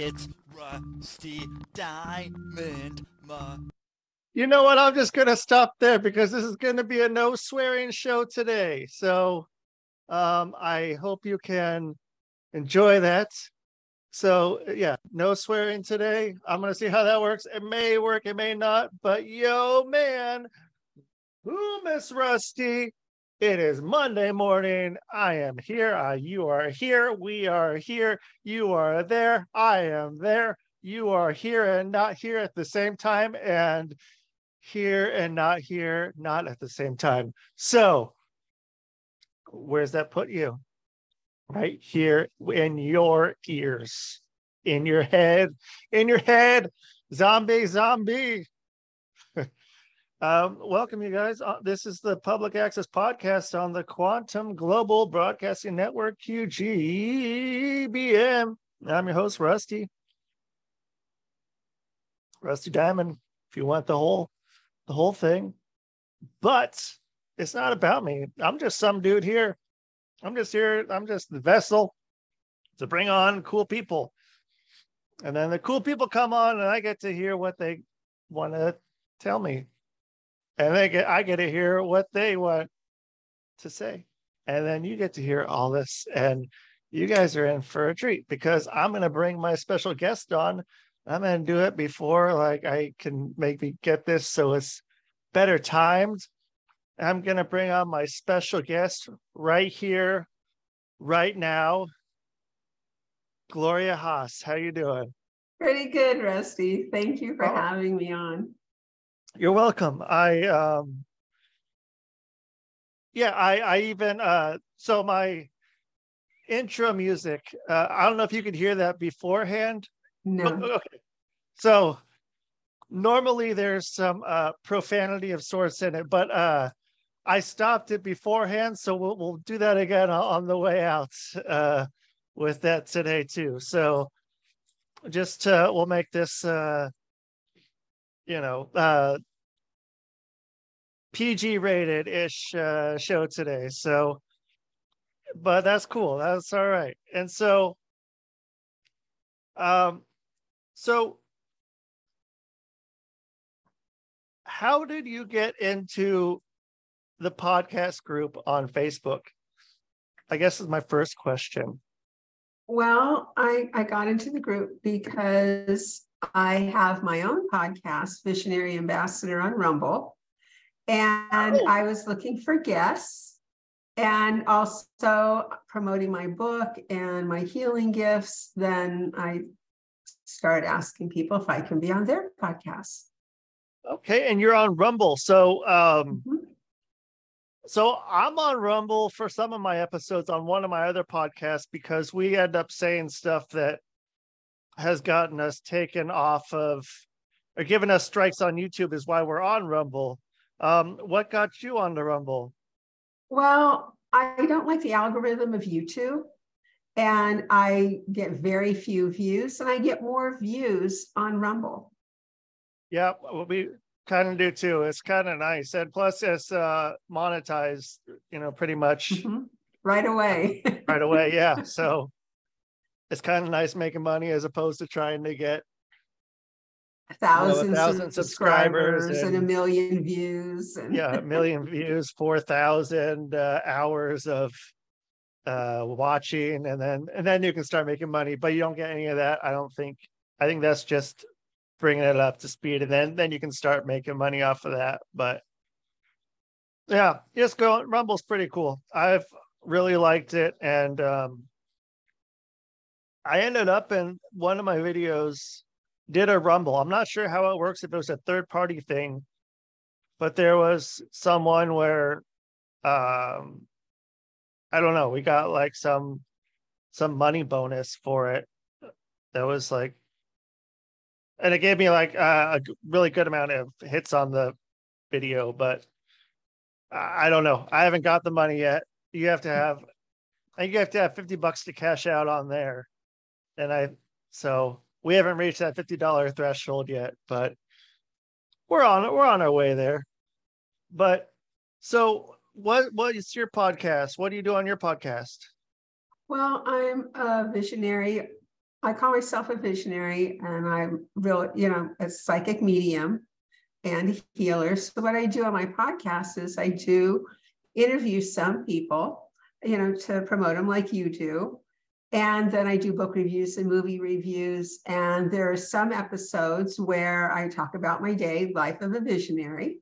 It's Rusty Diamond. Ma- You know what? I'm just gonna stop there because this is gonna be a no swearing show today. So um I hope you can enjoy that. So yeah, no swearing today. I'm gonna see how that works. It may work, it may not, but yo man, who Miss Rusty? It is Monday morning. I am here. Uh, you are here. We are here. You are there. I am there. You are here and not here at the same time. And here and not here, not at the same time. So, where's that put you? Right here in your ears, in your head, in your head, zombie, zombie. Um, welcome, you guys. Uh, this is the Public Access Podcast on the Quantum Global Broadcasting Network, QGBN. I'm your host, Rusty. Rusty Diamond, if you want the whole the whole thing. But it's not about me. I'm just some dude here. I'm just here. I'm just the vessel to bring on cool people. And then the cool people come on and I get to hear what they want to tell me. And they get I get to hear what they want to say. And then you get to hear all this and you guys are in for a treat because I'm going to bring my special guest on I'm gonna do it before like I can maybe get this so it's better timed. I'm gonna bring on my special guest right here, right now. Gloria Hass, how you doing? Pretty good, Rusty. Thank you for Oh. having me on. You're welcome. I um yeah, I I even uh so my intro music, uh I don't know if you could hear that beforehand. No, Okay. So normally there's some uh profanity of sorts in it, but uh I stopped it beforehand, so we'll we'll do that again on, on the way out uh with that today too. So just uh we'll make this uh you know uh PG rated ish uh show today. So but that's cool. That's all right. And so um so, how did you get into the podcast group on Facebook? I guess is my first question. well, I, I got into the group because I have my own podcast, Visionary Ambassador on Rumble. And Oh. I was looking for guests and also promoting my book and my healing gifts. Then I started asking people if I can be on their podcast. Okay, and you're on Rumble. So, um, Mhm. so I'm on Rumble for some of my episodes on one of my other podcasts because we end up saying stuff that has gotten us taken off of or given us strikes on YouTube is why we're on Rumble. Um, what got you on the Rumble? Well, I don't like the algorithm of YouTube. And I get very few views, and I get more views on Rumble. Yeah, well, we kind of do too. It's kind of nice, and plus it's uh monetized, you know, pretty much Mhm. Right away. right away. Yeah, so it's kind of nice making money as opposed to trying to get thousand, thousand subscribers subscribers and, a million views. And yeah a million views, four thousand uh, hours of uh watching, and then and then you can start making money. But you don't get any of that. I don't think. I think that's just bringing it up to speed, and then then you can start making money off of that. But yeah, just go. Rumble's pretty cool. I've really liked it, and um I ended up in one of my videos did a rumble. I'm not sure how it works if it was a third party thing, but there was someone where um I don't know, we got like some some money bonus for it. That was like and it gave me like uh, a really good amount of hits on the video, but I don't know. I haven't got the money yet. You have to have I think you have to have 50 bucks to cash out on there. And I so we haven't reached that $50 threshold yet, but we're on. We're on our way there. But so what what is your podcast? What do you do on your podcast? well, I'm a visionary I call myself a visionary and I'm real, you know, a psychic medium and healer. So what I do on my podcast is I do interview some people, you know, to promote them like you do. And then I do book reviews and movie reviews. And there are some episodes where I talk about my day, life of a visionary.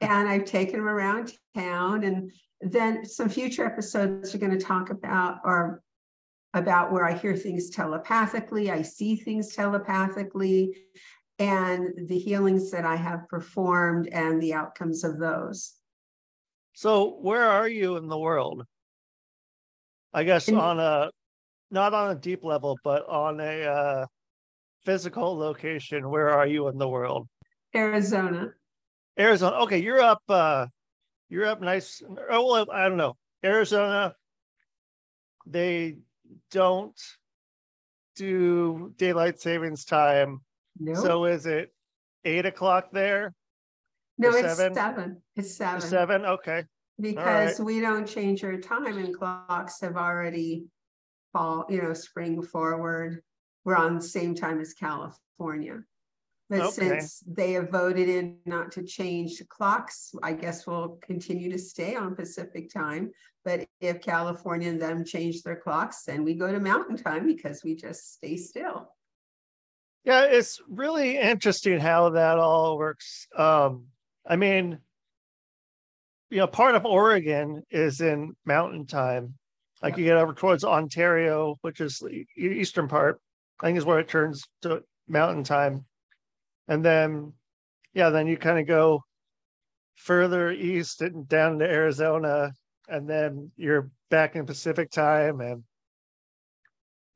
And I've taken them around town. And then some future episodes are going to talk about or about where I hear things telepathically, I see things telepathically, and the healings that I have performed and the outcomes of those. So, where are you in the world? I guess on a not on a deep level, but on a uh, physical location. Where are you in the world? Arizona. Arizona. Okay, you're up. uh You're up nice. Oh, well, I don't know. Arizona. They don't do daylight savings time. No, So is it eight o'clock there? no, it's seven? seven. It's seven. Seven. Okay. Because we don't change our time and clocks have already fall, you know, spring forward. We're on the same time as California. But Okay. since they have voted in not to change the clocks, I guess we'll continue to stay on Pacific time. But if California and them change their clocks, then we go to mountain time because we just stay still. Yeah, it's really interesting how that all works. Um, I mean, you know, part of Oregon is in mountain time. Like you get over towards Ontario, which is the eastern part, I think is where it turns to mountain time. And then, yeah, then you kind of go further east and down to Arizona, and then you're back in Pacific time. And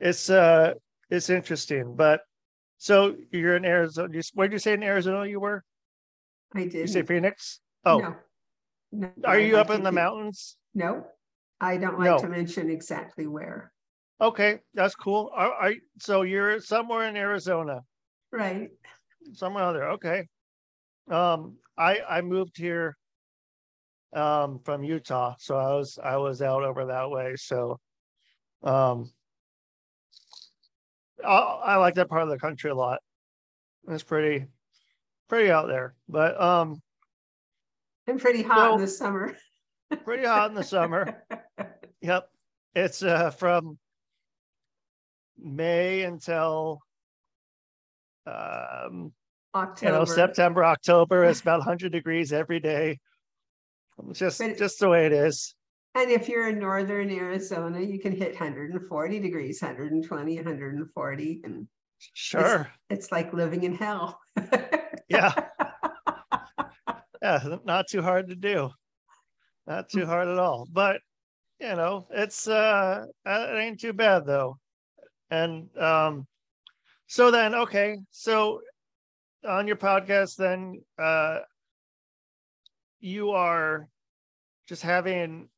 it's uh it's interesting. But so you're in Arizona. Where did you say in Arizona you were? I You did. say Phoenix? Oh, No. No, are you like up in the mountains? No, I don't like No. to mention exactly where. Okay, that's cool. Are so you're somewhere in Arizona, Right. somewhere other. Okay. Um, I I moved here um from Utah, so I was I was out over that way. So, um, I I like that part of the country a lot. It's pretty pretty out there, but um, And pretty hot in the summer. pretty hot in the summer. Yep. It's uh from May until um you October. know September, October. It's about 100 degrees every day. Just But- just the way it is. And if you're in northern Arizona, you can hit 140 degrees, 120, 140, and Sure. it's like living in hell. Yeah. Yeah, not too hard to do. Not too hard at all. But you know, it's uh it ain't too bad though. And um so then okay, so on your podcast then uh you are just having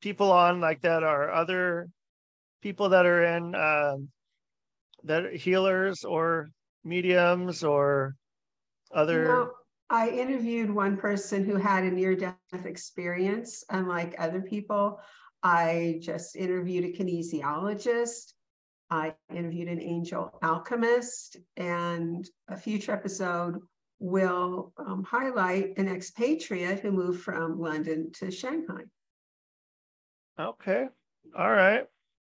people on like that are other people that are in um that healers or mediums or other No, I interviewed one person who had a near death experience, unlike other people. I just interviewed a kinesiologist. I interviewed an angel alchemist, and a future episode will um, highlight an expatriate who moved from London to Shanghai. Okay. All right.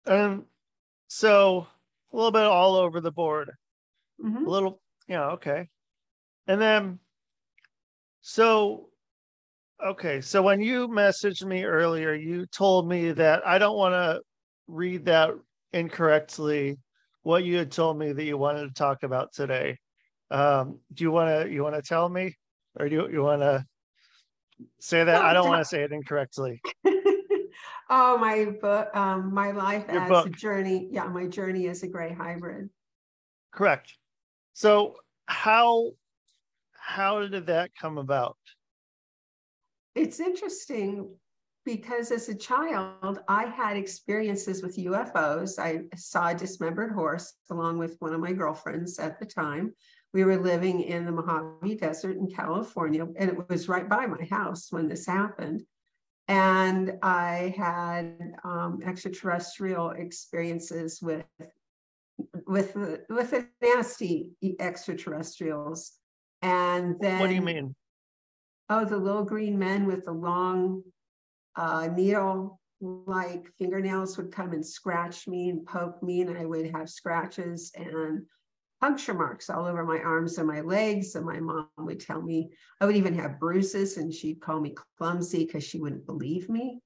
And so a little bit all over the board. Mhm. A little, yeah, okay. And then so okay, so when you messaged me earlier, you told me that I don't want to read that incorrectly what you had told me that you wanted to talk about today. Um, do you want to you want to tell me or do you, you want to say that? I don't want to say it incorrectly. oh, my book, um, my life Your as a journey. Yeah, my journey as a gray hybrid. Correct. So how how did that come about? It's interesting because as a child, I had experiences with UFOs. I saw a dismembered horse along with one of my girlfriends at the time. We were living in the Mojave Desert in California, and it was right by my house when this happened. And I had um, extraterrestrial experiences with with with the nasty extraterrestrials. And then What do you mean? Oh, the little green men with the long uh, needle like fingernails would come and scratch me and poke me, and I would have scratches and puncture marks all over my arms and my legs. And my mom would tell me, I would even have bruises, and she'd call me clumsy because she wouldn't believe me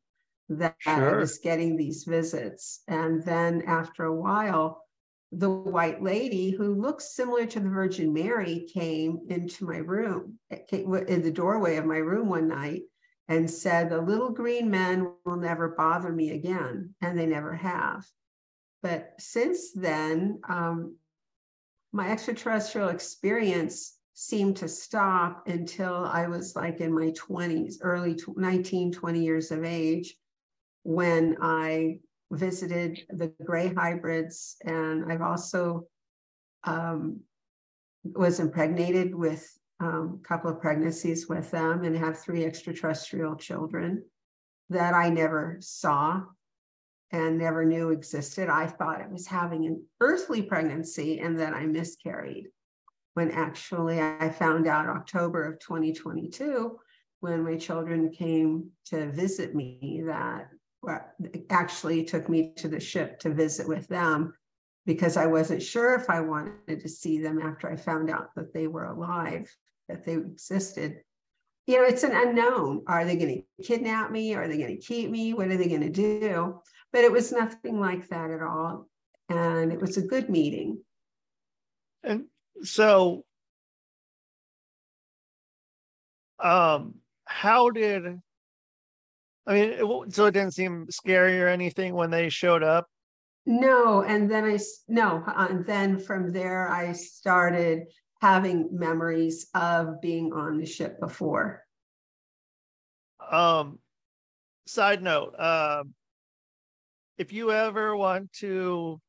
that I was getting these visits. And then after a while, the white lady who looks similar to the Virgin Mary came into my room, came in the doorway of my room one night and said, The little green men will never bother me again. And they never have. But since then, um, my extraterrestrial experience seemed to stop until I was like in my 20s, early tw- 19, 20 years of age, when I visited the gray hybrids. And I've also um, was impregnated with um, a couple of pregnancies with them and have three extraterrestrial children that I never saw and never knew existed. I thought I was having an earthly pregnancy and that I miscarried when actually I found out October of 2022 when my children came to visit me that actually took me to the ship to visit with them because I wasn't sure if I wanted to see them after I found out that they were alive, that they existed. You know, it's an unknown. Are they going to kidnap me? Are they going to keep me? What are they going to do? But it was nothing like that at all. And it was a good meeting. And so, um, how did, I mean, it, so it didn't seem scary or anything when they showed up? No, and then I no, uh, and then from there I started having memories of being on the ship before. Um, side note, um, if you ever want to,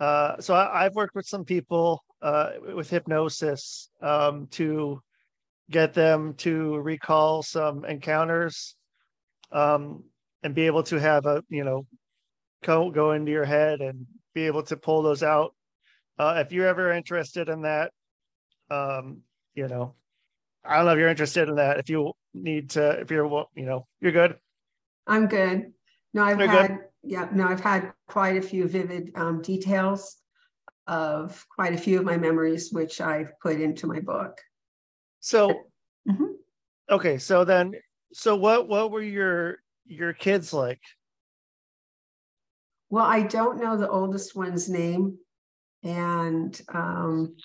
uh, so I, I've worked with some people, uh, with hypnosis, um, to get them to recall some encounters, um, and be able to have a, you know, go, go into your head and be able to pull those out. Uh, if you're ever interested in that, um, you know, I don't know if you're interested in that. If you need to, if you're, you know, you're good. I'm good. No, I've You're good? had, yeah, no, I've had quite a few vivid um, details of quite a few of my memories, which I've put into my book. So, Mhm. okay, so then, so what, what were your, your kids like? Well, I don't know the oldest one's name. And um,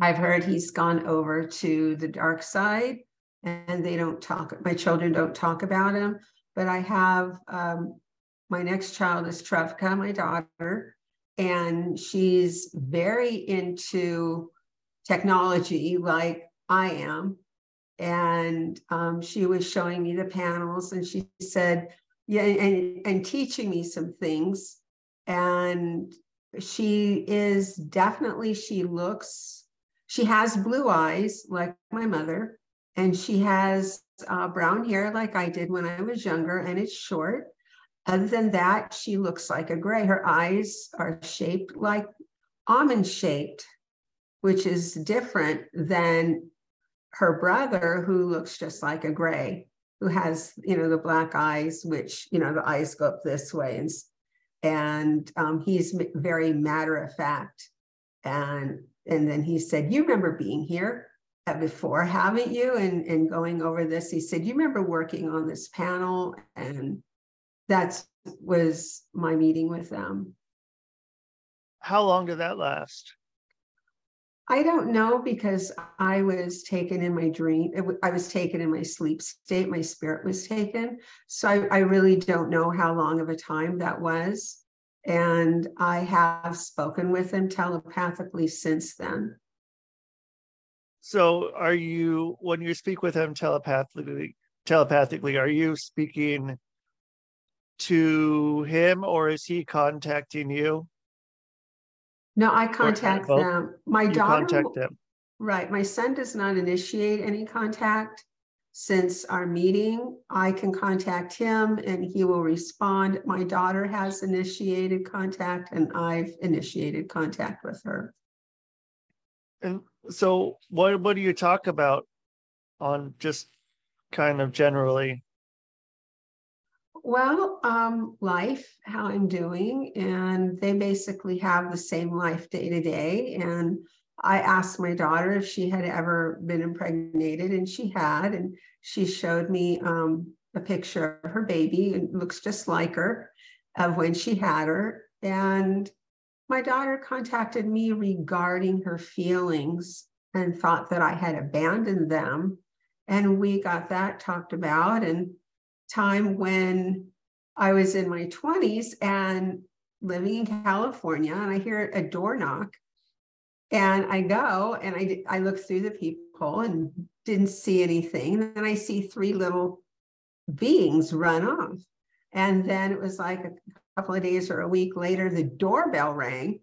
I've heard he's gone over to the dark side and they don't talk, my children don't talk about him. But I have um, my next child is Trevka, my daughter, and she's very into technology like I am. And um, she was showing me the panels and she said, yeah, and, and teaching me some things. And she is definitely, she looks, she has blue eyes like my mother, and she has uh, brown hair like I did when I was younger, and it's short. Other than that, she looks like a gray. Her eyes are shaped like almond shaped, which is different than her brother, who looks just like a gray who has you know the black eyes which you know the eyes go up this way and and um, he's very matter of fact. And and then he said you remember being here uh, before haven't you and and going over this? He said you remember working on this panel and that's was my meeting with them. How long did that last? I don't know because I was taken in my dream. I was taken in my sleep state. My spirit was taken. So I, I really don't know how long of a time that was. And I have spoken with him telepathically since then. So are you, when you speak with him telepathically, telepathically, are you speaking to him or is he contacting you? No, I contact both? them. My daughter, him. right? My son does not initiate any contact. since our meeting, I can contact him and he will respond. My daughter has initiated contact and I've initiated contact with her. And so what what do you talk about on just kind of generally? Well, um, life, how I'm doing, and they basically have the same life day to day. And I asked my daughter if she had ever been impregnated, and she had, and she showed me um, a picture of her baby. It looks just like her of when she had her. And my daughter contacted me regarding her feelings and thought that I had abandoned them. And we got that talked about. And time when I was in my 20s and living in California, and I hear a door knock. And I go and I, I look through the people and didn't see anything. And then I see three little beings run off. And then it was like a couple of days or a week later, the doorbell rang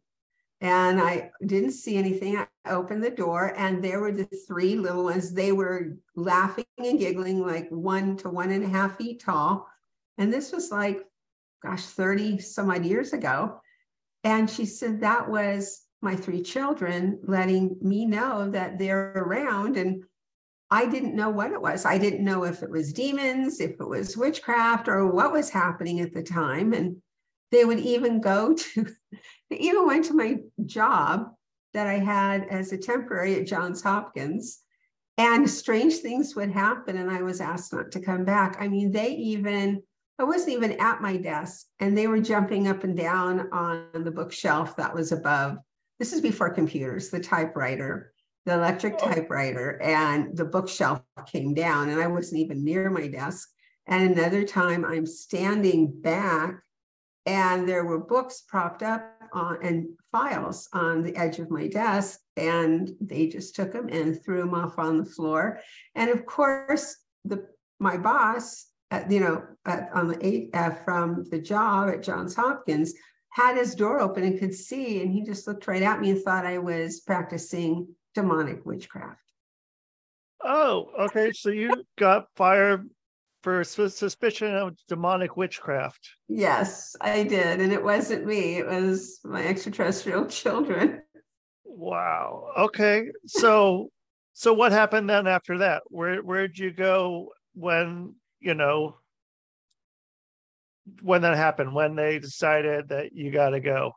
and I didn't see anything. I opened the door, and there were the three little ones. They were laughing and giggling, like one to one and a half feet tall. And this was like, gosh, 30 some odd years ago. And she said that was my three children letting me know that they're around. And I didn't know what it was. I didn't know if it was demons, if it was witchcraft, or what was happening at the time. And they would even go to, they even went to my job that I had as a temporary at Johns Hopkins. And strange things would happen, and I was asked not to come back. I mean, they even, I wasn't even at my desk, and they were jumping up and down on the bookshelf that was above. This is before computers, the typewriter, the electric oh. typewriter, and the bookshelf came down, and I wasn't even near my desk. And another time, I'm standing back and there were books propped up on, and files on the edge of my desk and they just took them and threw them off on the floor. And of course the my boss at, you know at, on the eight uh, from the job at johns hopkins had his door open and could see and he just looked right at me and thought i was practicing demonic witchcraft. Oh okay so you got fired for suspicion of demonic witchcraft. Yes, I did. And it wasn't me, it was my extraterrestrial children. Wow. Okay. So so what happened then after that? Where where'd you go when, you know, when that happened, when they decided that you gotta go?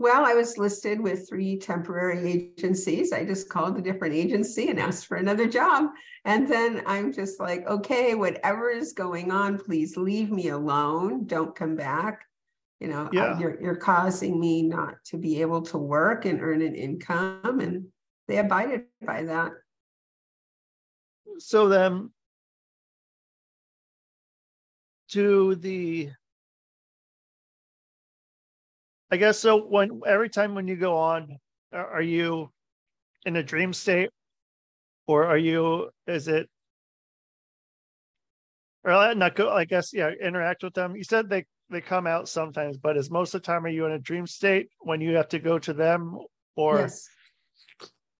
Well, I was listed with three temporary agencies. I just called a different agency and asked for another job. And then I'm just like, okay, whatever is going on, please leave me alone. Don't come back. You know, yeah. you're, you're causing me not to be able to work and earn an income. And they abided by that. So then, to the I guess so. When every time when you go on, are you in a dream state, or are you? Is it? Or not go. I guess yeah. Interact with them. You said they they come out sometimes, but is most of the time are you in a dream state when you have to go to them, or? Yes.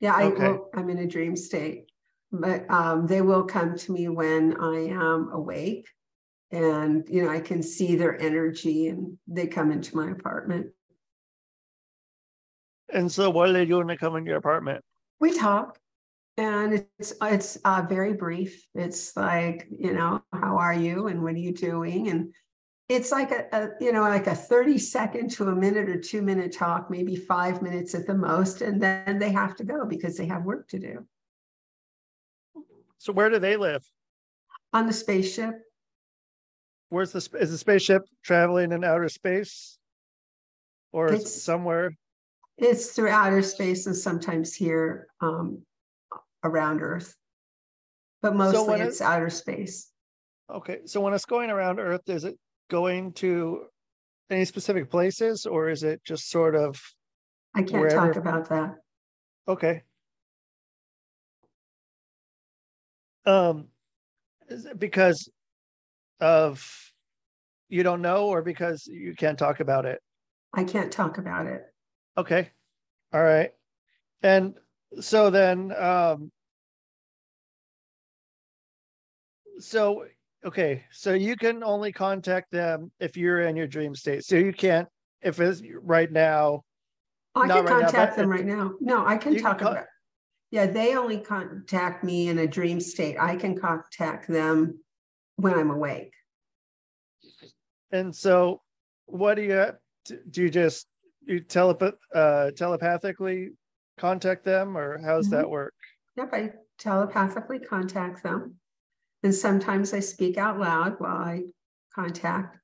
Yeah, I okay. will, I'm in a dream state, but um, they will come to me when I am awake, and you know I can see their energy, and they come into my apartment. And so, what do they do when they come in your apartment? We talk, and it's it's uh, very brief. It's like you know, how are you, and what are you doing, and it's like a, a, you know like a 30 second to a minute or two minute talk maybe five minutes at the most and then they have to go because they have work to do. So where do they live? On the spaceship. Where's the is the spaceship traveling in outer space? Or it's, somewhere it's through outer space and sometimes here um, around Earth, but mostly so it's it, outer space. Okay, so when it's going around Earth, is it going to any specific places, or is it just sort of? I can't wherever? talk about that. Okay. Um, is it because of you don't know, or because you can't talk about it? I can't talk about it. Okay. All right. And so then um so okay, so you can only contact them if you're in your dream state. So you can't if it's right now. I can right now, contact but them right now. No, I can You can talk con- about. Yeah, they only contact me in a dream state. I can contact them when I'm awake. And so, what do you do? You just you telepath uh, telepathically contact them, or how's Mhm. that work? Yep, I telepathically contact them. And sometimes I speak out loud while I contact.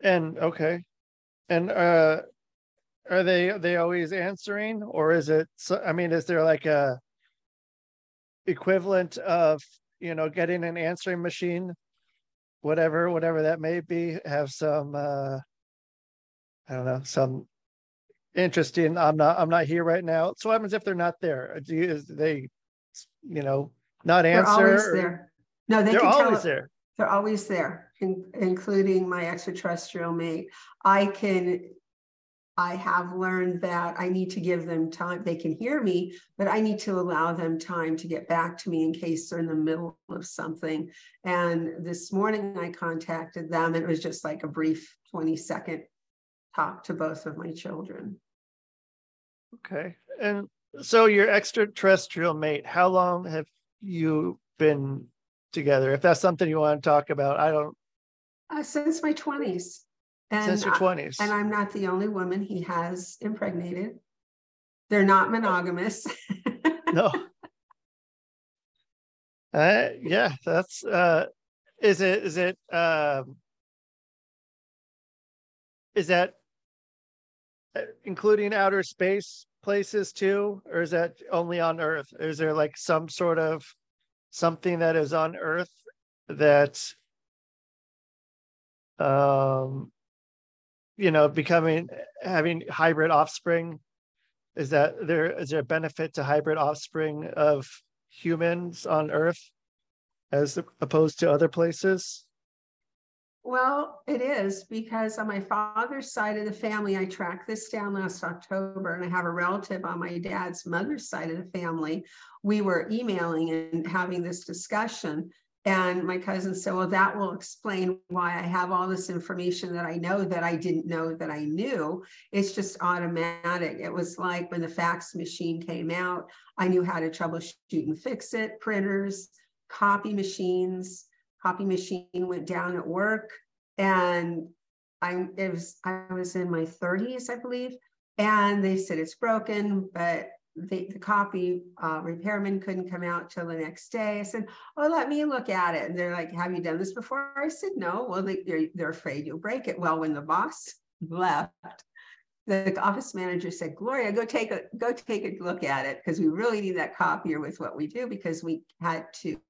And okay, and uh, are they are they always answering, or is it? so- I mean, is there like a equivalent of you know getting an answering machine, whatever whatever that may be, have some uh, I don't know some interesting. I'm not I'm not here right now. So what happens if they're not there? Do you, is they you know not answer? They're always or- there. No, they They're can always tele- there. They're always there, in- including my extraterrestrial mate. I can, I have learned that I need to give them time. They can hear me, but I need to allow them time to get back to me in case they're in the middle of something. And this morning I contacted them. and It was just like a brief 20 second talk to both of my children. Okay. And so your extraterrestrial mate, how long have you been together? If that's something you want to talk about, I don't Uh, since my 20s. And since your I- twenties. And I'm not the only woman he has impregnated. They're not monogamous. No. Uh yeah, that's uh is it is it um is that including outer space places too, or is that only on Earth? Is there like some sort of something that is on Earth that um you know becoming having hybrid offspring is that there is there a benefit to hybrid offspring of humans on earth as opposed to other places Well, it is because on my father's side of the family, I tracked this down last October and I have a relative on my dad's mother's side of the family. We were emailing and having this discussion. And my cousin said, Well, that will explain why I have all this information that I know that I didn't know that I knew. It's just automatic. It was like when the fax machine came out, I knew how to troubleshoot and fix it, printers, copy machines copy machine went down at work and I was I was in my 30s, I believe, and they said it's broken, but the, the copy uh, repairman couldn't come out till the next day. I said, "Oh, let me look at it." And they're like, "Have you done this before?" I said, "No." Well, they, they're they're afraid you'll break it. Well, when the boss left, the office manager said, "Gloria, go take a go take a look at it because we really need that copier with what we do because we had to."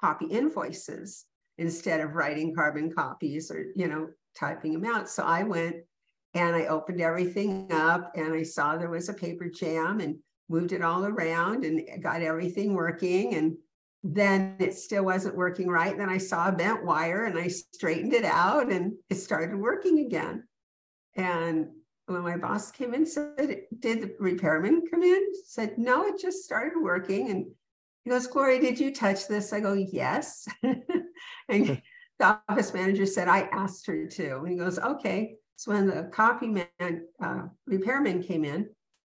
Copy invoices instead of writing carbon copies or you know typing them out. So i went and i opened everything up and i saw there was a paper jam and moved it all around and got everything working. And then it still wasn't working right. Then i saw a bent wire and i straightened it out and it started working again. And when my boss came in said did the repairman come in? Said no it just started working. And he goes, Gloria, did you touch this? I go, yes. and the office manager said, I asked her to. And he goes, okay. So when the copy man, uh, repairman came in,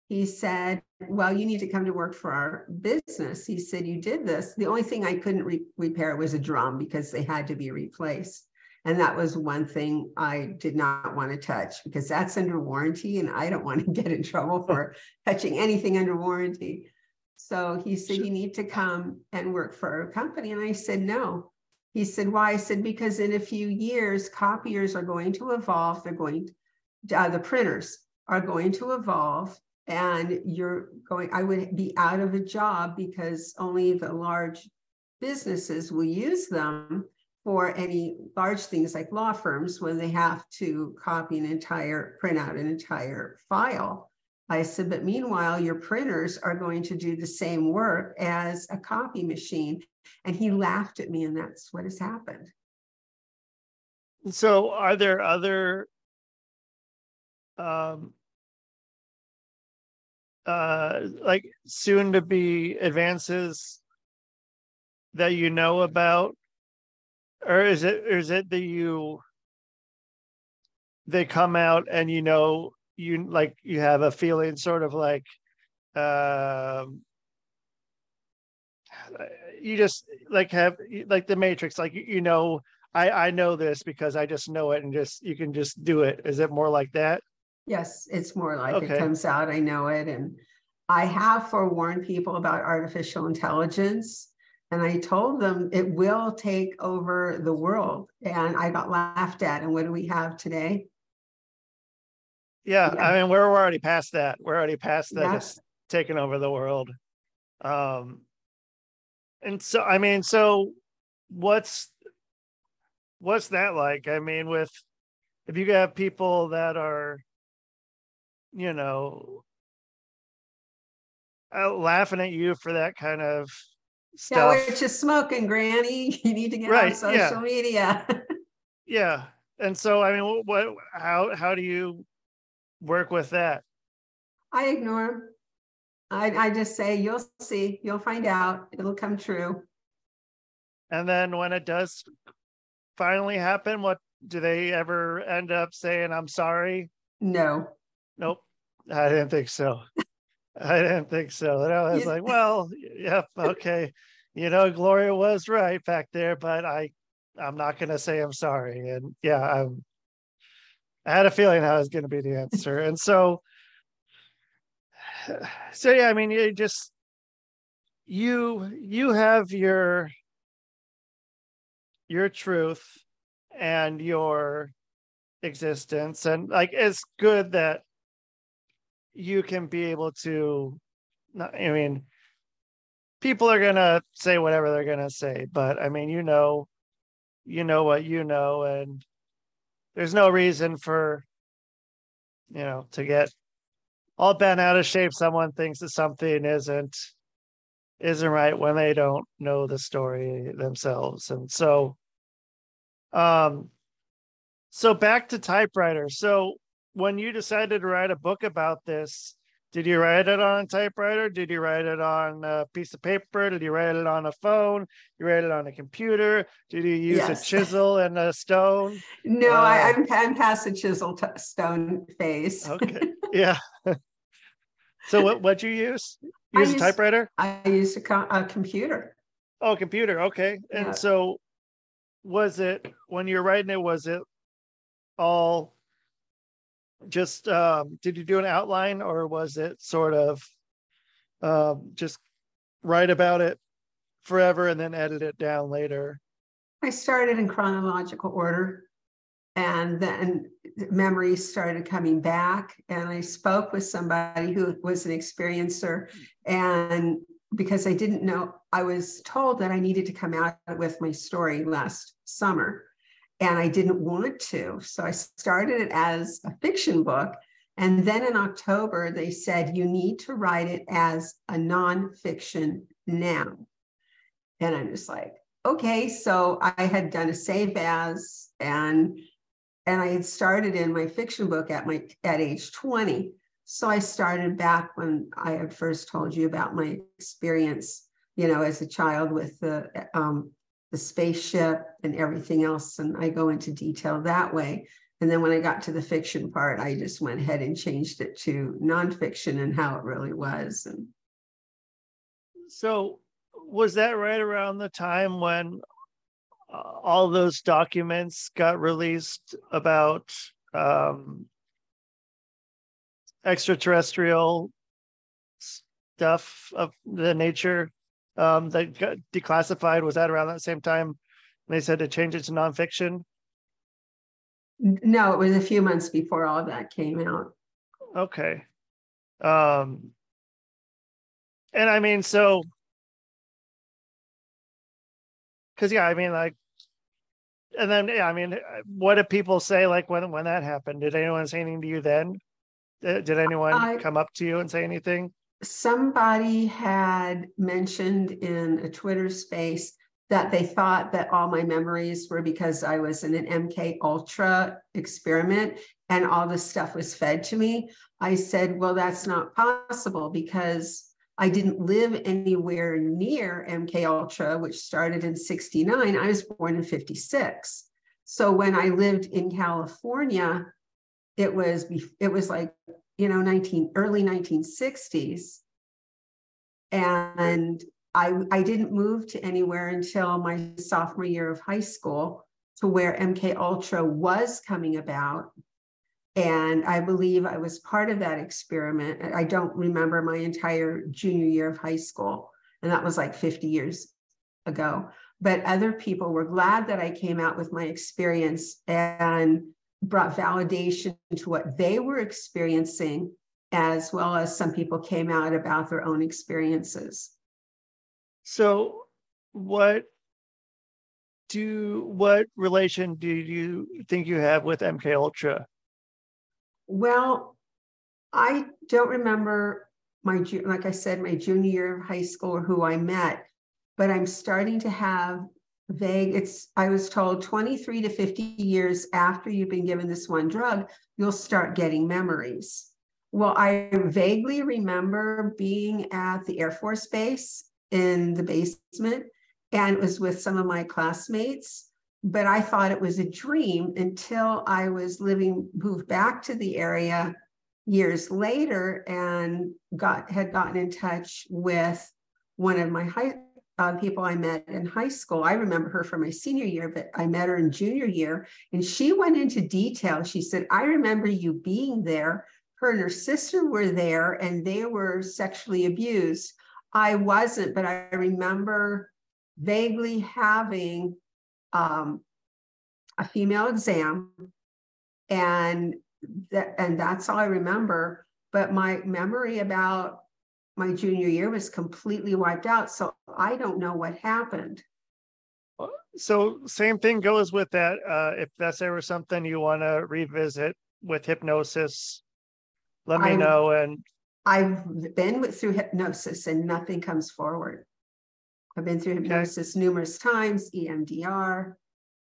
he said, well, you need to come to work for our business. He said, you did this. The only thing I couldn't re- repair was a drum because they had to be replaced. And that was one thing I did not want to touch because that's under warranty and I don't want to get in trouble for touching anything under warranty. So he said, You need to come and work for our company. And I said, No. He said, Why? I said, Because in a few years, copiers are going to evolve. They're going, uh, the printers are going to evolve. And you're going, I would be out of a job because only the large businesses will use them for any large things like law firms when they have to copy an entire, print out an entire file. I said, but meanwhile, your printers are going to do the same work as a copy machine. And he laughed at me, and that's what has happened. so are there other um uh like soon to be advances that you know about or is it or is it that you they come out and you know you like you have a feeling sort of like um you just like have like the matrix like you know i i know this because i just know it and just you can just do it is it more like that Yes, it's more like Okay. it comes out, I know it, and I have forewarned people about artificial intelligence. And I told them it will take over the world, and I got laughed at. And what do we have today? Yeah, Yeah. i mean we're already past that we're already past that Yeah. it's taking over the world um and so i mean so what's what's that like i mean with if you have people that are you know uh, laughing at you for that kind of Yeah, stuff we're just smoking, Granny. You need to get Right, on social yeah. media. yeah and so i mean wh- what how how do you work with that I ignore them. I, I just say, you'll see, you'll find out, it'll come true. and then when it does finally happen what do they ever end up saying i'm sorry No, Nope, I didn't think so. I didn't think so. And I was like, well, yep, okay. You know, Gloria was right back there, but I, I'm not gonna say I'm sorry. And yeah, I'm. I had a feeling that was gonna be the answer, and so. So yeah, I mean, you just. You you have your. Your truth, and your existence, and like it's good that you can be able to i mean people are gonna say whatever they're gonna say but i mean you know you know what you know and there's no reason for you know to get all bent out of shape. Someone thinks that something isn't isn't right when they don't know the story themselves. And so um so back to typewriter. So when you decided to write a book about this, did you write it on a typewriter? Did you write it on a piece of paper? Did you write it on a phone? You write it on a computer? Did you use Yes. a chisel and a stone? no, I, Uh, I'm, I'm past the chisel t- stone phase. Okay, yeah. so what what you use? I Use a typewriter? I used a, co- a computer. Oh, computer. Okay. And Yeah. so was it when you're writing it, was it all just um did you do an outline or was it sort of um just write about it forever and then edit it down later? I started in chronological order and then memories started coming back and I spoke with somebody who was an experiencer and because I didn't know I was told that I needed to come out with my story last summer and I didn't want to. So I started it as a fiction book and then in October they said you need to write it as a nonfiction now. And I'm just like okay. So i had done a save as and and i had started in my fiction book at my at age 20 so i started back when i had first told you about my experience you know as a child with the um the spaceship and everything else and i go into detail that way. And then when i got to the fiction part i just went ahead and changed it to nonfiction and how it really was and So was that right around the time when uh, all those documents got released about um extraterrestrial stuff of the nature um that got declassified was that around that same time? They said to change it to nonfiction? No it was a few months before all of that came out. Okay. Um and i mean so because yeah i mean like and then yeah i mean uh, what did people say like when when that happened? Did anyone say anything to you then? Did, did anyone I- come up to you and say anything somebody had mentioned in a Twitter space that they thought that all my memories were because I was in an MK Ultra experiment and all this stuff was fed to me. I said, well, that's not possible because I didn't live anywhere near MK Ultra, which started in 69. I was born in 56. So when I lived in California, it was it was like, you know, 19 early 1960s. And I, I didn't move to anywhere until my sophomore year of high school to where MK Ultra was coming about. And I believe I was part of that experiment. I don't remember my entire junior year of high school. And that was like 50 years ago. But other people were glad that I came out with my experience and brought validation to what they were experiencing, as well as some people came out about their own experiences. So, what do what relation do you think you have with MK Ultra? Well, I don't remember my like I said my junior year of high school or who I met, but I'm starting to have vague it's I was told 23 to 50 years after you've been given this one drug, you'll start getting memories. Well, I vaguely remember being at the Air Force Base in the basement and it was with some of my classmates but i thought it was a dream until i was living moved back to the area years later and got had gotten in touch with one of my high uh, people I met in high school. I remember her from my senior year, but I met her in junior year, and she went into detail. She said, "I remember you being there. Her and her sister were there, and they were sexually abused. I wasn't, but I remember vaguely having um, a female exam, and and that's all I remember. But my memory about my junior year was completely wiped out, so I don't know what happened. So same thing goes with that. Uh, if that's ever something you want to revisit with hypnosis, let me I'm, know and I've been with, through hypnosis and nothing comes forward. I've been through hypnosis okay. numerous times, EMDR,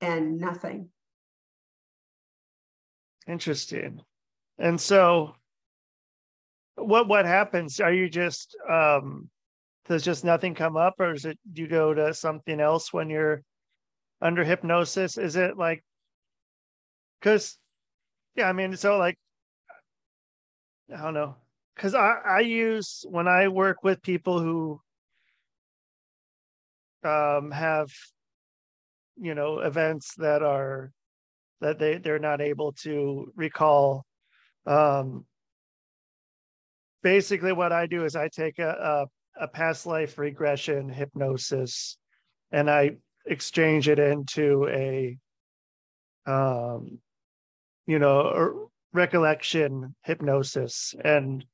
and nothing. Interesting. And so what what happens? Are you just um does just nothing come up or is it do you go to something else when you're under hypnosis? Is it like because yeah, I mean, so like I don't know because I, I use when I work with people who um, have you know events that are that they they're not able to recall um, basically what i do is i take a, a, a past life regression hypnosis and i exchange it into a um you know recollection hypnosis and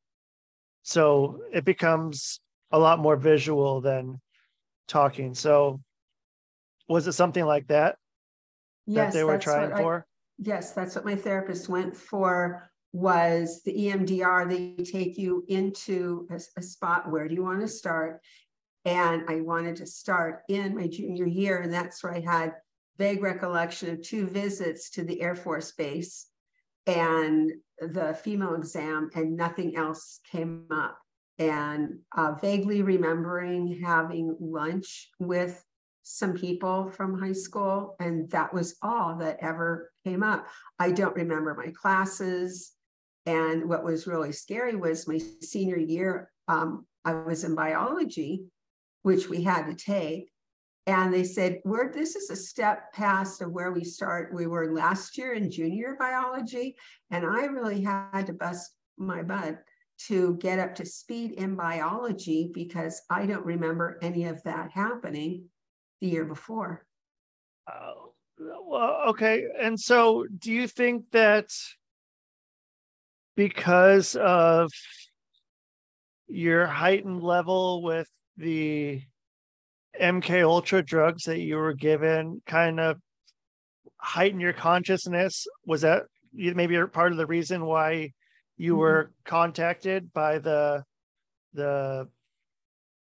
so it becomes a lot more visual than talking. So was it something like that yes, that they were trying for? I, yes, that's what my therapist went for was the EMDR. They take you into a, a spot. Where do you want to start? And I wanted to start in my junior year. And that's where I had vague recollection of two visits to the Air Force Base and the female exam and nothing else came up. And uh, vaguely remembering having lunch with some people from high school, and that was all that ever came up. I don't remember my classes. And what was really scary was my senior year, um, I was in biology, which we had to take. And they said, we're this is a step past of where we start. We were last year in junior biology, and I really had to bust my butt to get up to speed in biology because I don't remember any of that happening the year before. Uh, well, okay. And so do you think that because of your heightened level with the MK Ultra drugs that you were given kind of heighten your consciousness? Was that maybe part of the reason why you mm-hmm. were contacted by the the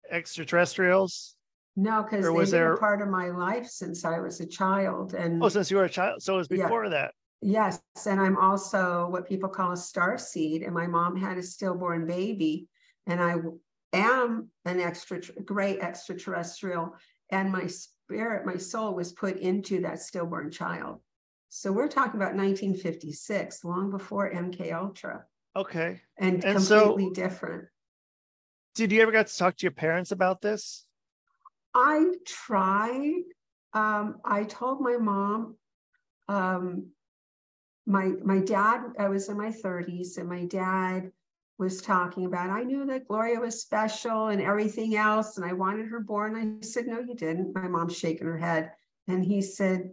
extraterrestrials? No, because they was been there... a part of my life since I was a child. And oh, since you were a child, so it was before yeah. that. Yes, and I'm also what people call a star seed, and my mom had a stillborn baby, and I am an extra great extraterrestrial and my spirit, my soul was put into that stillborn child. So we're talking about 1956, long before MK Ultra. Okay. And, And completely so- different. Did you ever get to talk to your parents about this? I tried. Um, I told my mom, um, my my dad, I was in my 30s, and my dad was talking about I knew that Gloria was special and everything else, and I wanted her born. I said, No, you didn't. My mom's shaking her head. And he said,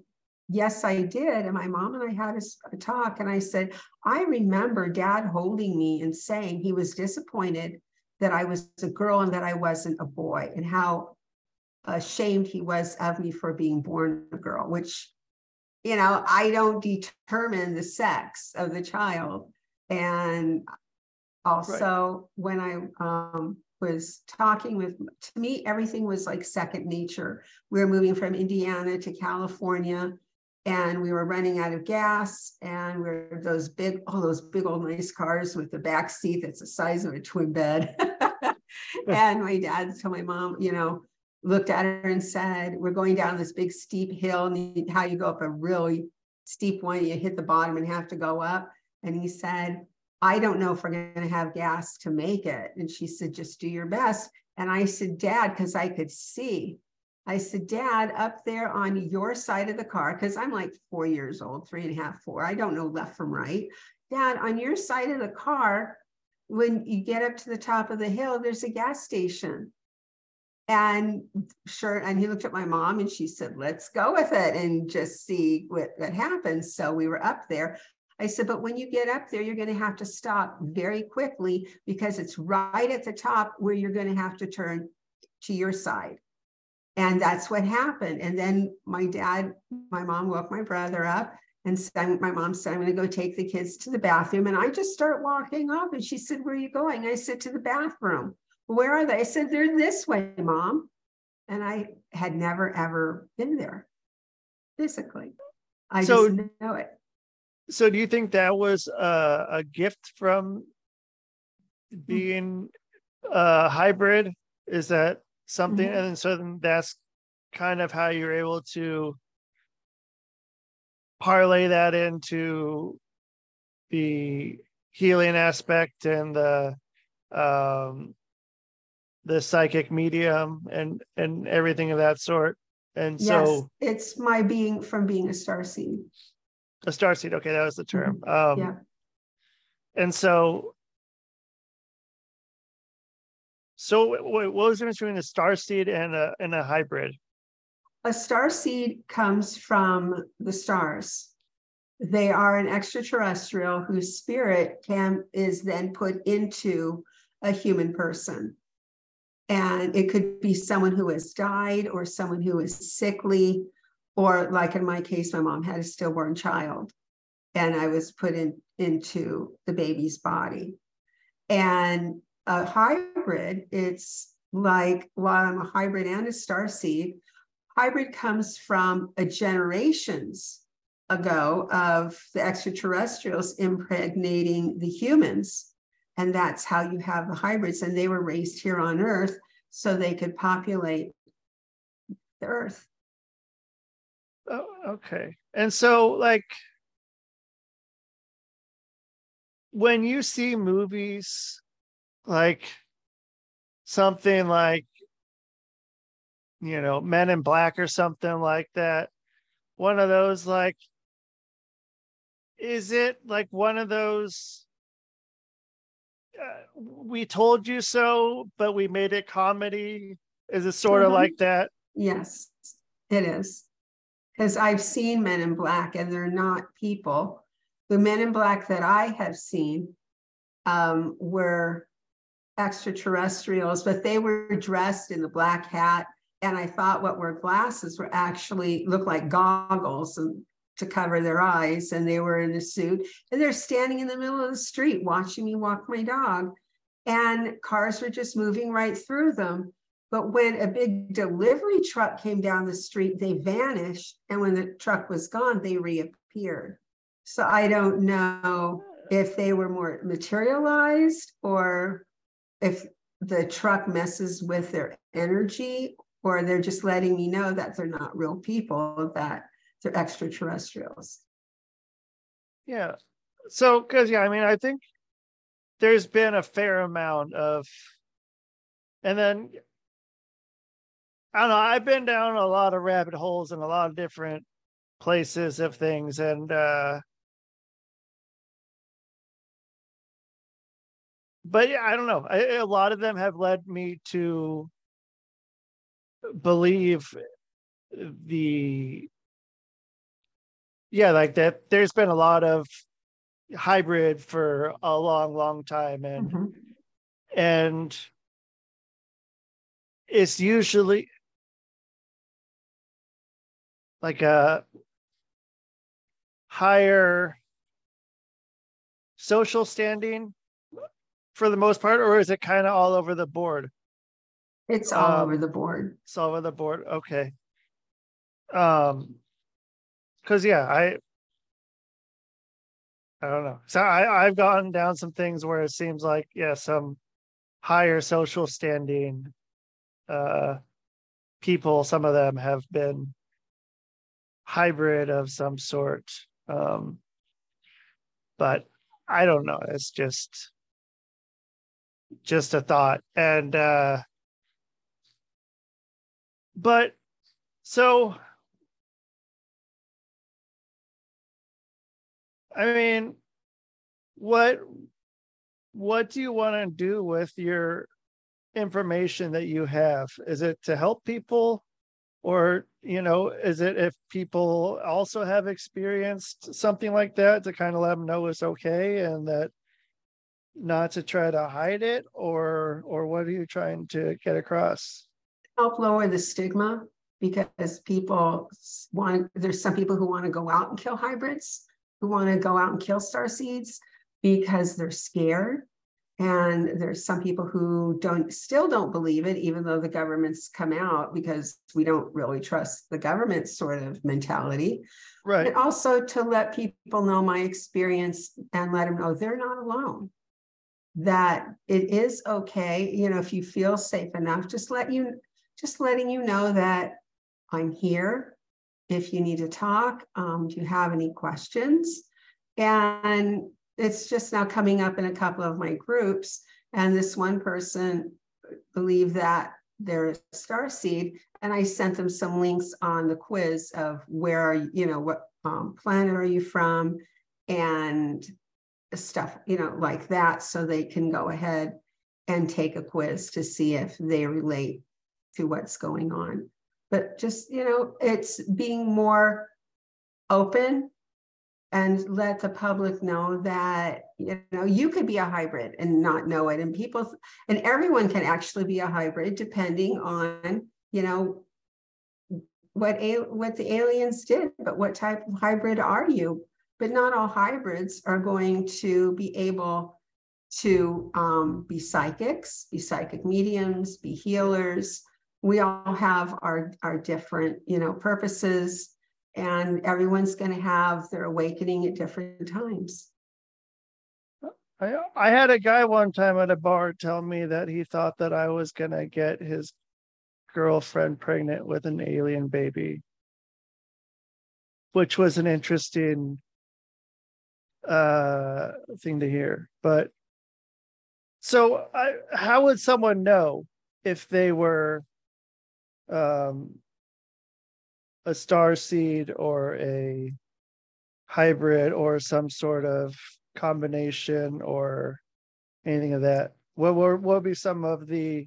Yes, I did. And my mom and I had a talk, and I said, I remember dad holding me and saying he was disappointed that I was a girl and that I wasn't a boy, and how ashamed he was of me for being born a girl, which, you know, I don't determine the sex of the child. And also, when I um, was talking with, to me, everything was like second nature. We were moving from Indiana to California. And we were running out of gas, and we we're those big, oh, those big old nice cars with the back seat that's the size of a twin bed. and my dad told my mom, you know, looked at her and said, We're going down this big steep hill, and how you go up a really steep one, you hit the bottom and have to go up. And he said, I don't know if we're going to have gas to make it. And she said, Just do your best. And I said, Dad, because I could see. I said, Dad, up there on your side of the car, because I'm like four years old, three and a half, four. I don't know left from right. Dad, on your side of the car, when you get up to the top of the hill, there's a gas station. And sure, and he looked at my mom and she said, let's go with it and just see what, what happens. So we were up there. I said, but when you get up there, you're going to have to stop very quickly because it's right at the top where you're going to have to turn to your side. And that's what happened. And then my dad, my mom woke my brother up and said, my mom said, I'm going to go take the kids to the bathroom. And I just start walking off. And she said, Where are you going? I said, To the bathroom. Where are they? I said, They're this way, mom. And I had never, ever been there physically. I So- just know it. So do you think that was a, a gift from Hmm. being a hybrid? Is that something? Mhm. And so then that's kind of how you're able to parlay that into the healing aspect and the um the psychic medium and and everything of that sort. And yes, so it's my being from being a star seed. a star seed, okay, that was the term. Um Mm-hmm. Yeah. and so so wh- wh- what was the difference between a star seed and a and a hybrid? A star seed comes from the stars. They are an extraterrestrial whose spirit can is then put into a human person. And it could be someone who has died or someone who is sickly, or like in my case, my mom had a stillborn child and I was put in into the baby's body. And a hybrid, it's like while I'm a hybrid and a star seed, hybrid comes from a generations ago of the extraterrestrials impregnating the humans. And that's how you have the hybrids. And they were raised here on Earth so they could populate the Earth. Oh, okay. And so like when you see movies like something like you know Men in Black or something like that, one of those like is it like one of those uh, we told you so but we made it comedy is it sort of Mhm. like that Yes, it is. Because I've seen men in black and they're not people. The men in black that I have seen um, were extraterrestrials, but they were dressed in the black hat. And I thought what were glasses were actually looked like goggles and to cover their eyes. And they were in a suit and they're standing in the middle of the street watching me walk my dog. And cars were just moving right through them. But when a big delivery truck came down the street, they vanished. And when the truck was gone, they reappeared. So I don't know if they were more materialized or if the truck messes with their energy or they're just letting me know that they're not real people, that they're extraterrestrials. Yeah. So, because, yeah, I mean, I think there's been a fair amount of, and then I don't know, I've been down a lot of rabbit holes in a lot of different places of things. And, uh, but yeah, I don't know. I, a lot of them have led me to believe the yeah like that there's been a lot of hybrid for a long long time and Mhm. and it's usually like a higher social standing for the most part or is it kind of all over the board It's all Um, over the board. it's all over the board okay um because yeah i i don't know. So i i've gotten down some things where it seems like yeah some higher social standing uh people some of them have been hybrid of some sort um but i don't know. It's just just a thought. And uh but so I mean, what what do you want to do with your information that you have? Is it to help people or you know, is it if people also have experienced something like that to kind of let them know it's okay and that not to try to hide it or or what are you trying to get across? Help lower the stigma because people want, there's some people who want to go out and kill hybrids, who want to go out and kill star seeds because they're scared. And there's some people who don't, still don't believe it, even though the government's come out because we don't really trust the government sort of mentality. Right. And also to let people know my experience and let them know they're not alone. That it is okay, you know, if you feel safe enough, just let you, just letting you know that I'm here. If you need to talk, um, do you have any questions? And it's just now coming up in a couple of my groups. And this one person believed that they're a star seed and I sent them some links on the quiz of where are you, you know, what um, planet are you from and stuff, you know, like that. So they can go ahead and take a quiz to see if they relate to what's going on. But just, you know, it's being more open and let the public know that, you know, you could be a hybrid and not know it. And people, and everyone can actually be a hybrid depending on, you know, what a, what the aliens did, but what type of hybrid are you? But not all hybrids are going to be able to um, be psychics, be psychic mediums, be healers. We all have our our different, you know, purposes, and everyone's going to have their awakening at different times. I I had a guy one time at a bar tell me that he thought that I was gonna get his girlfriend pregnant with an alien baby, which was an interesting uh thing to hear. But so I how would someone know if they were um a star seed or a hybrid or some sort of combination or anything of that. What will what would be some of the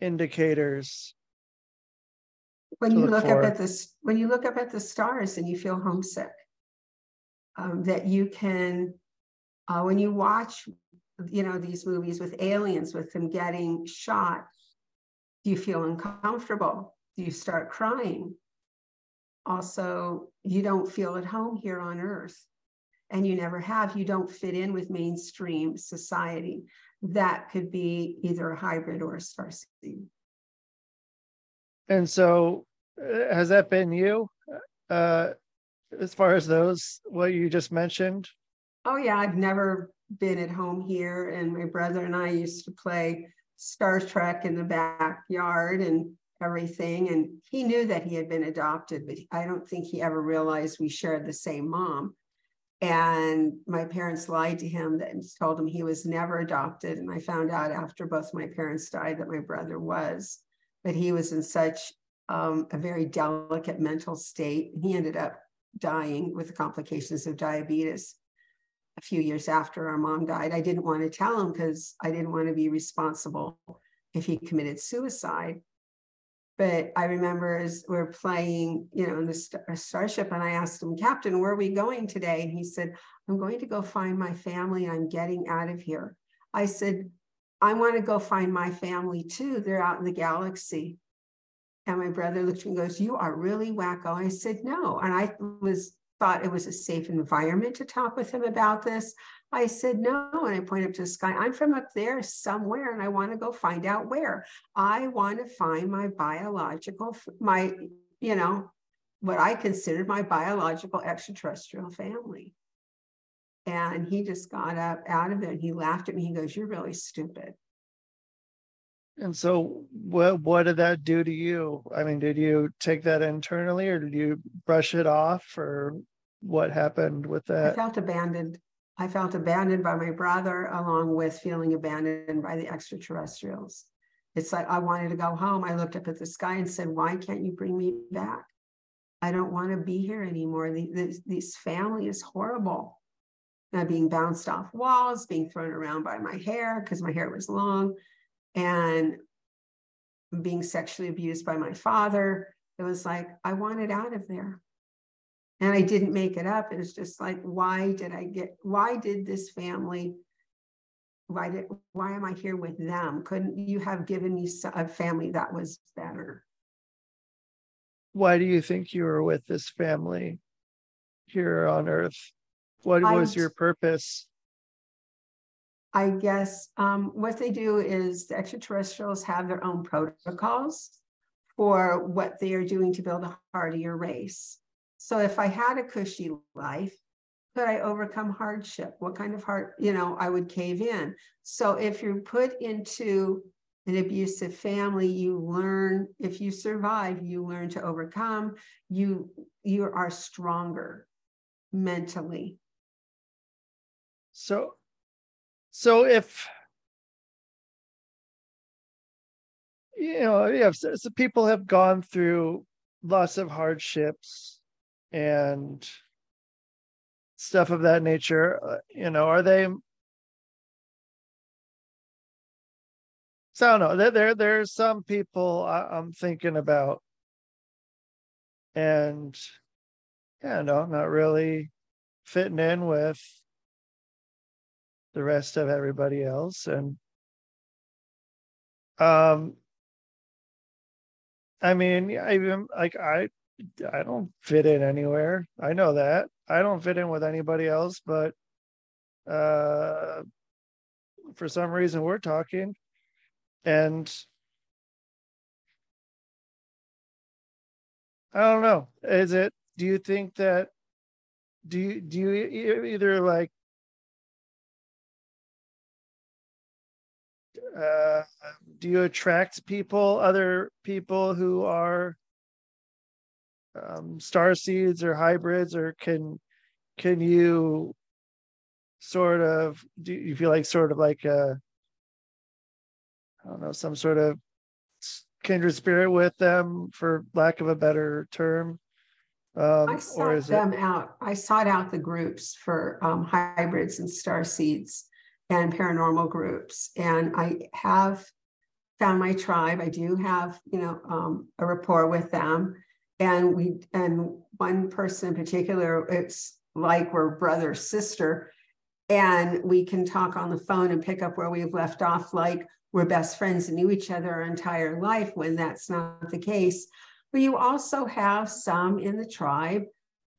indicators when you look look up at this when you look up at the stars and you feel homesick um, that you can uh, when you watch you know these movies with aliens with them getting shot do you feel uncomfortable? Do you start crying? Also you don't feel at home here on earth and you never have. You don't fit in with mainstream society. That could be either a hybrid or a star seed and so uh, has that been you? Uh as far as those what you just mentioned? Oh yeah, I've never been at home here, and my brother and I used to play Star Trek in the backyard and everything. And he knew that he had been adopted, but I don't think he ever realized we shared the same mom. And my parents lied to him and told him he was never adopted. And I found out after both my parents died that my brother was, but he was in such um, a very delicate mental state. He ended up dying with the complications of diabetes a few years after our mom died. I didn't want to tell him because I didn't want to be responsible if he committed suicide. But I remember as we're playing, you know, in the star- starship, and I asked him, Captain, where are we going today? And he said, I'm going to go find my family. I'm getting out of here. I said, I want to go find my family too. They're out in the galaxy. And my brother looked at me and goes, You are really wacko. I said, No. And I was thought it was a safe environment to talk with him about this. I said, no. And I pointed up to the sky. I'm from up there somewhere and I want to go find out where. I want to find my biological, my, you know, what I considered my biological extraterrestrial family. And he just got up out of it and he laughed at me. He goes, You're really stupid. And so what what did that do to you? I mean, did you take that internally or did you brush it off or what happened with that? I felt abandoned. I felt abandoned by my brother, along with feeling abandoned by the extraterrestrials. It's like I wanted to go home. I looked up at the sky and said, Why can't you bring me back? I don't want to be here anymore. The, this family is horrible. Uh, being bounced off walls, being thrown around by my hair because my hair was long, and being sexually abused by my father. It was like, I wanted out of there and I didn't make it up. It was just like, why did I get, why did this family, why did, why am I here with them? Couldn't you have given me a family that was better? Why do you think you were with this family here on earth? What was your purpose? I guess um, what they do is the extraterrestrials have their own protocols for what they are doing to build a hardier race. So if I had a cushy life, could I overcome hardship? What kind of heart, you know, I would cave in. So if you're put into an abusive family, you learn, if you survive, you learn to overcome, you you are stronger mentally. So so if you know, yeah, so, so people have gone through lots of hardships and stuff of that nature uh, you know are they so i don't know there, there there's some people I, i'm thinking about. And yeah no not really fitting in with the rest of everybody else and um i mean even like i I don't fit in anywhere. I know that. I don't fit in with anybody else, but uh for some reason we're talking and I don't know. Is it do you think that do you do you either like uh do you attract people other people who are um, star seeds or hybrids, or can can you sort of do you feel like sort of like a I don't know some sort of kindred spirit with them, for lack of a better term? Um, I sought them it... out. I sought out the groups for um, hybrids and star seeds and paranormal groups, and I have found my tribe. I do have, you know, um, a rapport with them, and we and one person in particular it's like we're brother sister and we can talk on the phone and pick up where we've left off like we're best friends and knew each other our entire life when that's not the case. But you also have some in the tribe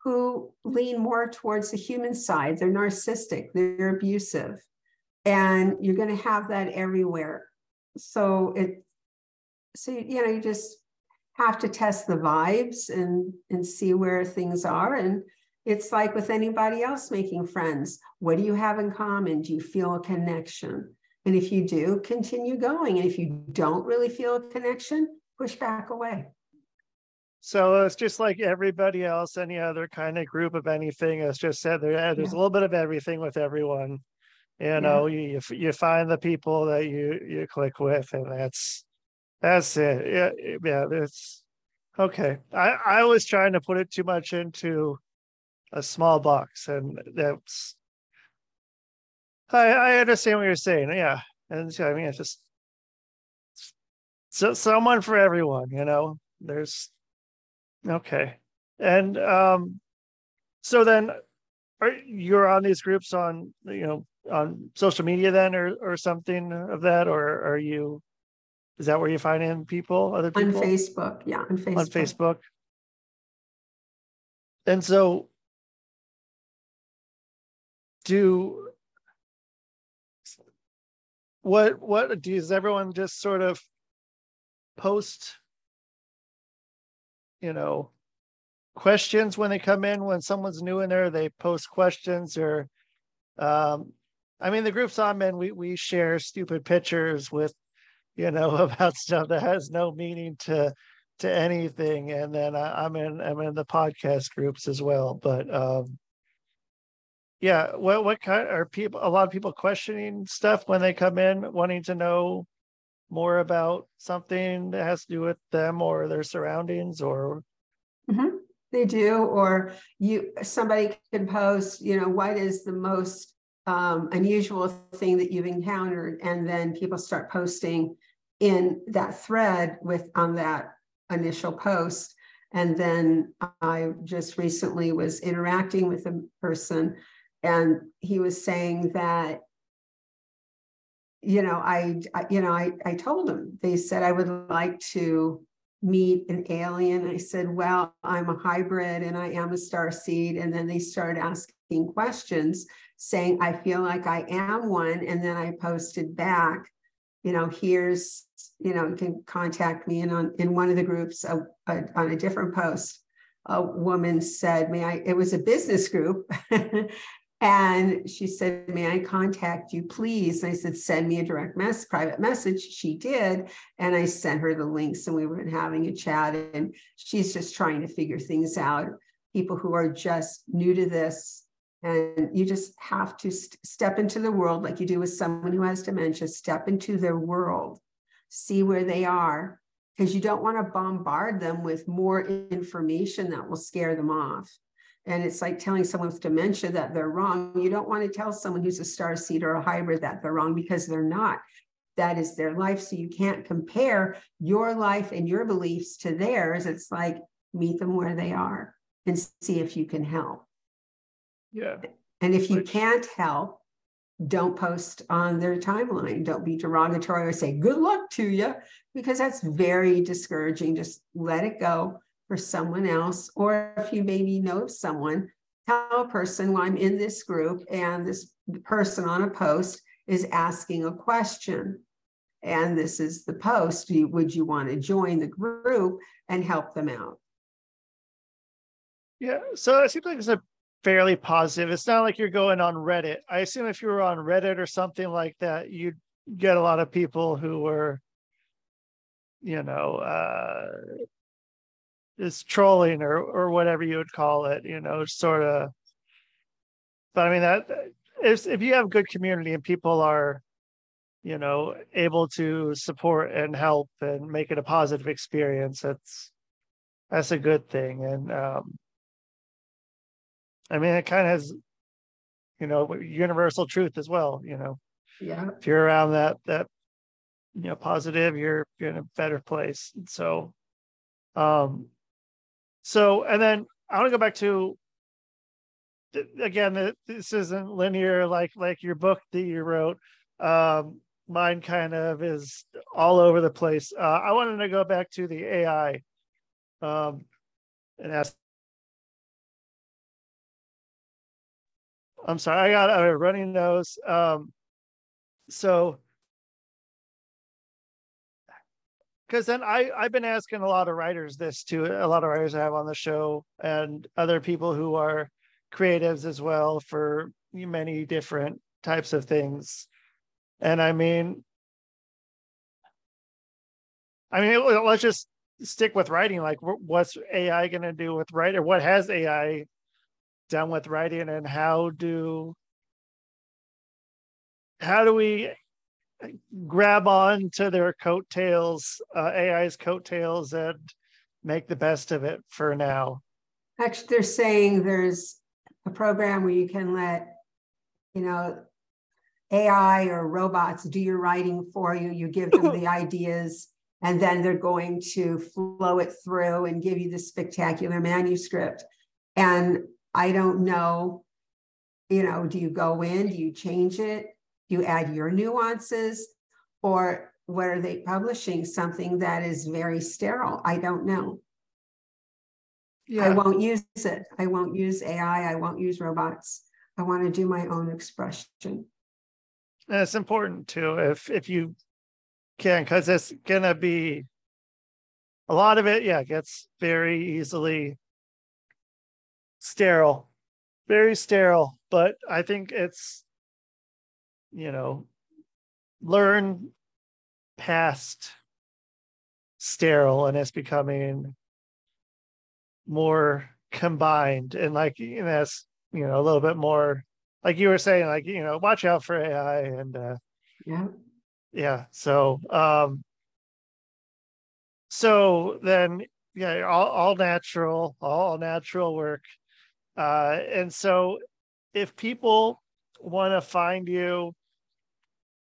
who lean more towards the human side. They're narcissistic. They're abusive and you're going to have that everywhere so it so you know you just have to test the vibes and and see where things are and it's like with anybody else making friends what do you have in common do you feel a connection And if you do, continue going. And if you don't really feel a connection, push back away. So it's just like everybody else, any other kind of group of anything. As just said, there there's Yeah. a little bit of everything with everyone. You know, you you you find the people that you you click with, and that's that's it. Yeah, yeah. That's okay. I I was trying to put it too much into a small box, and that's. I I understand what you're saying. Yeah, and so, I mean, it's just so someone for everyone. You know, there's Okay. And um so then are you're on these groups on you know on social media then or or something of that or are you is that where you find in people other people On Facebook. Yeah, on Facebook. on Facebook? And so do what what does everyone just sort of post you know questions when they come in when someone's new in there they post questions or um i mean the groups i'm in we we share stupid pictures with you know about stuff that has no meaning to to anything. And then I, i'm in i'm in the podcast groups as well. But um yeah what what kind are people a lot of people questioning stuff when they come in wanting to know more about something that has to do with them or their surroundings or? Mhm. They do, or you, somebody can post, you know, what is the most um, unusual thing that you've encountered? And then people start posting in that thread with, on that initial post. And then I just recently was interacting with a person and he was saying that you know, I, I you know, I, I told him, they said I would like to meet an alien. I said, well, I'm a hybrid and I am a star seed. And then they started asking questions saying, I feel like I am one. And then I posted back, you know, here's, you know, you can contact me. And on in one of the groups uh, uh, on a different post, a woman said, may I, it was a business group. And she said, May I contact you, please? And I said, Send me a direct mess, private message. She did. And I sent her the links and we were having a chat. And she's just trying to figure things out. People who are just new to this. And you just have to st- step into the world like you do with someone who has dementia, step into their world, see where they are, because you don't want to bombard them with more information that will scare them off. And it's like telling someone with dementia that they're wrong. You don't want to tell someone who's a star seed or a hybrid that they're wrong because they're not. That is their life. So you can't compare your life and your beliefs to theirs. It's like meet them where they are and see if you can help. Yeah And if you can't help, don't post on their timeline. Don't be derogatory or say good luck to you because that's very discouraging. Just let it go for someone else. Or if you maybe know someone, tell a person, well, I'm in this group and this person on a post is asking a question. And this is the post. Would you want to join the group and help them out? Yeah, so it seems like it's a fairly positive. It's not like you're going on Reddit. I assume if you were on Reddit or something like that, you'd get a lot of people who were, you know, uh is trolling or or whatever you would call it, you know, sort of. But I mean that if if you have good community and people are, you know, able to support and help and make it a positive experience, that's that's a good thing. And um I mean, it kind of has, you know, universal truth as well. You know, Yeah. if you're around that that, you know, positive, you're you're in a better place. And so, um, so and then I want to go back to again. th- This isn't linear like like your book that you wrote. Um, mine kind of is all over the place. Uh, I wanted to go back to the AI, um, and ask I'm sorry, I got a running nose. Um, so, because then I I've been asking a lot of writers this too. A lot of writers I have on the show and other people who are creatives as well for many different types of things. And I mean, I mean, let's just stick with writing. Like, what's AI going to do with writing? What has AI done with writing, and how do how do we grab on to their coattails, uh, AI's coattails, and make the best of it for now? Actually, they're saying there's a program where you can let, you know, AI or robots do your writing for you. You give them the ideas, and then they're going to flow it through and give you the spectacular manuscript. And I don't know, you know, do you go in, do you change it? Do you add your nuances? Or what are they publishing? Something that is very sterile? I don't know. Yeah. I won't use it. I won't use AI. I won't use robots. I want to do my own expression. and it's important too if if you can, because it's gonna be a lot of it. Yeah, gets very easily sterile, very sterile. But I think it's you know learn past sterile and it's becoming more combined and like you know that's you know a little bit more like you were saying like you know watch out for ai and uh Yeah. yeah so um so then yeah all, all natural all natural work uh and so if people want to find you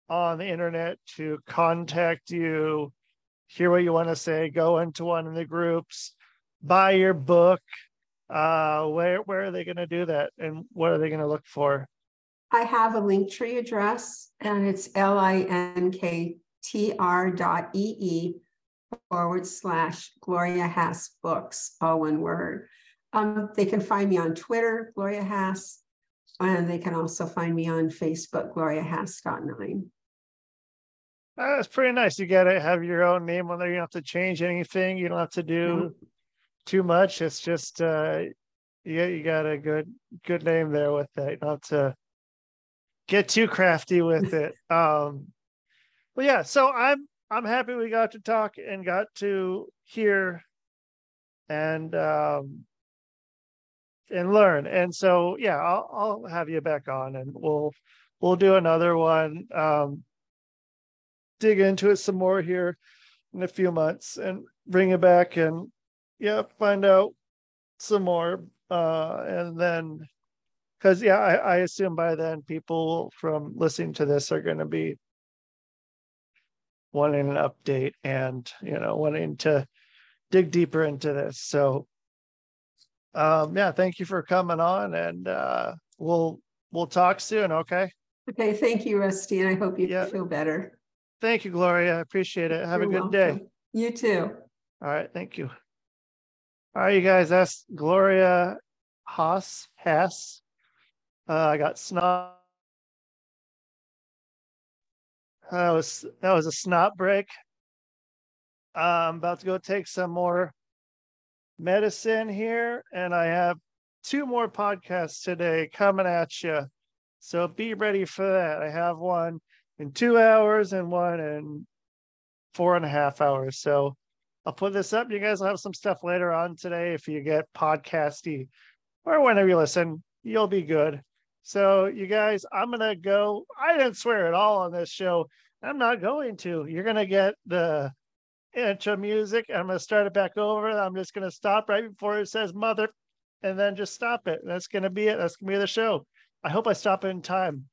on the internet to contact you hear what you want to say go into one of the groups buy your book uh where where are they going to do that and what are they going to look for I have a Linktree address and it's L-I-N-K-T-R dot E-E forward slash Gloria Hass books, all one word. Um, they can find me on Twitter, Gloria Hass, and they can also find me on Facebook, Gloria Hass nine. Uh, That's pretty nice. You gotta have your own name on there. You don't have to change anything. You don't have to do too much. It's just uh you you got a good good name there with that. Don't to get too crafty with it. Um but yeah, so I'm I'm happy we got to talk and got to hear and um and learn. And so yeah, I'll I'll have you back on and we'll we'll do another one. Um dig into it some more here in a few months and bring it back and yeah, find out some more. Uh, and then, because yeah, I, I assume by then people from listening to this are going to be wanting an update and you know wanting to dig deeper into this. So, um, yeah, thank you for coming on, and uh, we'll we'll talk soon. Okay. Okay, thank you, Rusty, and I hope you Yeah. feel better. Thank you, Gloria. I appreciate it. Have a You're good day. You too. All right, thank you. All right, you guys, that's Gloria Haas Hess. Uh, I got snot. That was that was a snot break. I'm about to go take some more medicine here, and I have two more podcasts today coming at you. So be ready for that. I have one in two hours and one in four and a half hours. So I'll put this up. You guys will have some stuff later on today. If you get podcasty or whenever you listen, you'll be good. So, you guys, I'm going to go. I didn't swear at all on this show. I'm not going to. You're going to get the intro music. I'm going to start it back over. I'm just going to stop right before it says mother and then just stop it. That's going to be it. That's going to be the show. I hope I stop it in time,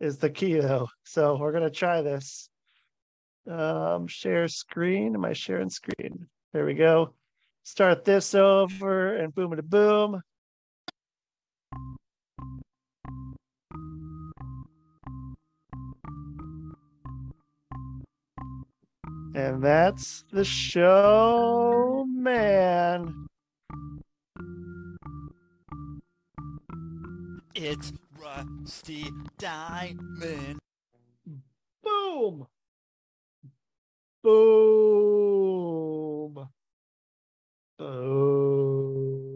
is the key, though. So, we're going to try this um share screen am i sharing screen there we go start this over and boom to boom and that's the show man. It's Rusty Diamond. boom. Boom. Boom